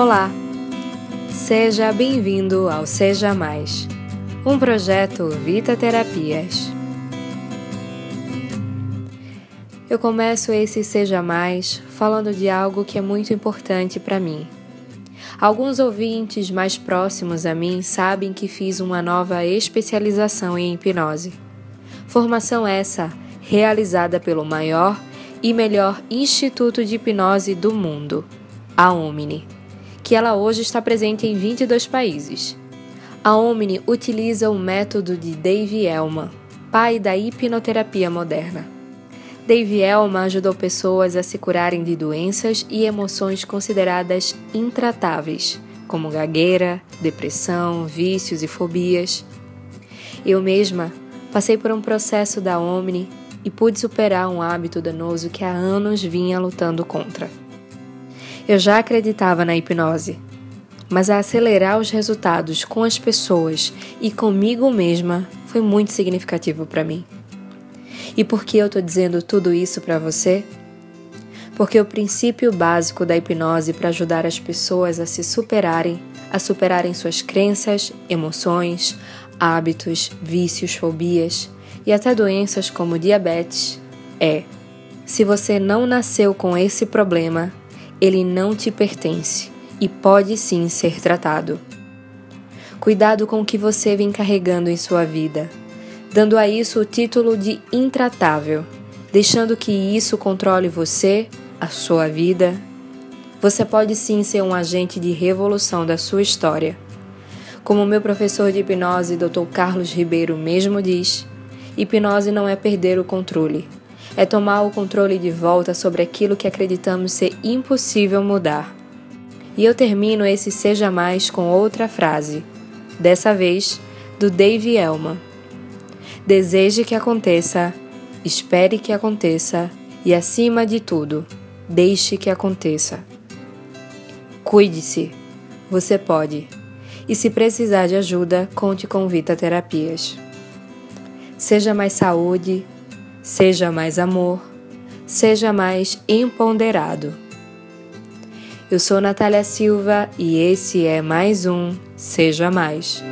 Olá! Seja bem-vindo ao Seja Mais, um projeto Vita Terapias. Eu começo esse Seja Mais falando de algo que é muito importante para mim. Alguns ouvintes mais próximos a mim sabem que fiz uma nova especialização em hipnose. Formação essa realizada pelo maior e melhor instituto de hipnose do mundo, a Omni que ela hoje está presente em 22 países. A Omni utiliza o método de Dave Elman, pai da hipnoterapia moderna. Dave Elman ajudou pessoas a se curarem de doenças e emoções consideradas intratáveis, como gagueira, depressão, vícios e fobias. Eu mesma passei por um processo da Omni e pude superar um hábito danoso que há anos vinha lutando contra. Eu já acreditava na hipnose, mas a acelerar os resultados com as pessoas e comigo mesma foi muito significativo para mim. E por que eu estou dizendo tudo isso para você? Porque o princípio básico da hipnose para ajudar as pessoas a se superarem, a superarem suas crenças, emoções, hábitos, vícios, fobias e até doenças como diabetes é: se você não nasceu com esse problema, ele não te pertence e pode sim ser tratado. Cuidado com o que você vem carregando em sua vida, dando a isso o título de intratável, deixando que isso controle você, a sua vida. Você pode sim ser um agente de revolução da sua história. Como meu professor de hipnose, Dr. Carlos Ribeiro, mesmo diz, hipnose não é perder o controle, é tomar o controle de volta sobre aquilo que acreditamos ser impossível mudar. E eu termino esse Seja Mais com outra frase, dessa vez do Dave Elman. Deseje que aconteça, espere que aconteça e, acima de tudo, deixe que aconteça. Cuide-se, você pode. E se precisar de ajuda, conte com Vita Terapias. Seja mais saúde, seja mais amor, seja mais empoderado. Eu sou Natália Silva e esse é mais um Seja Mais.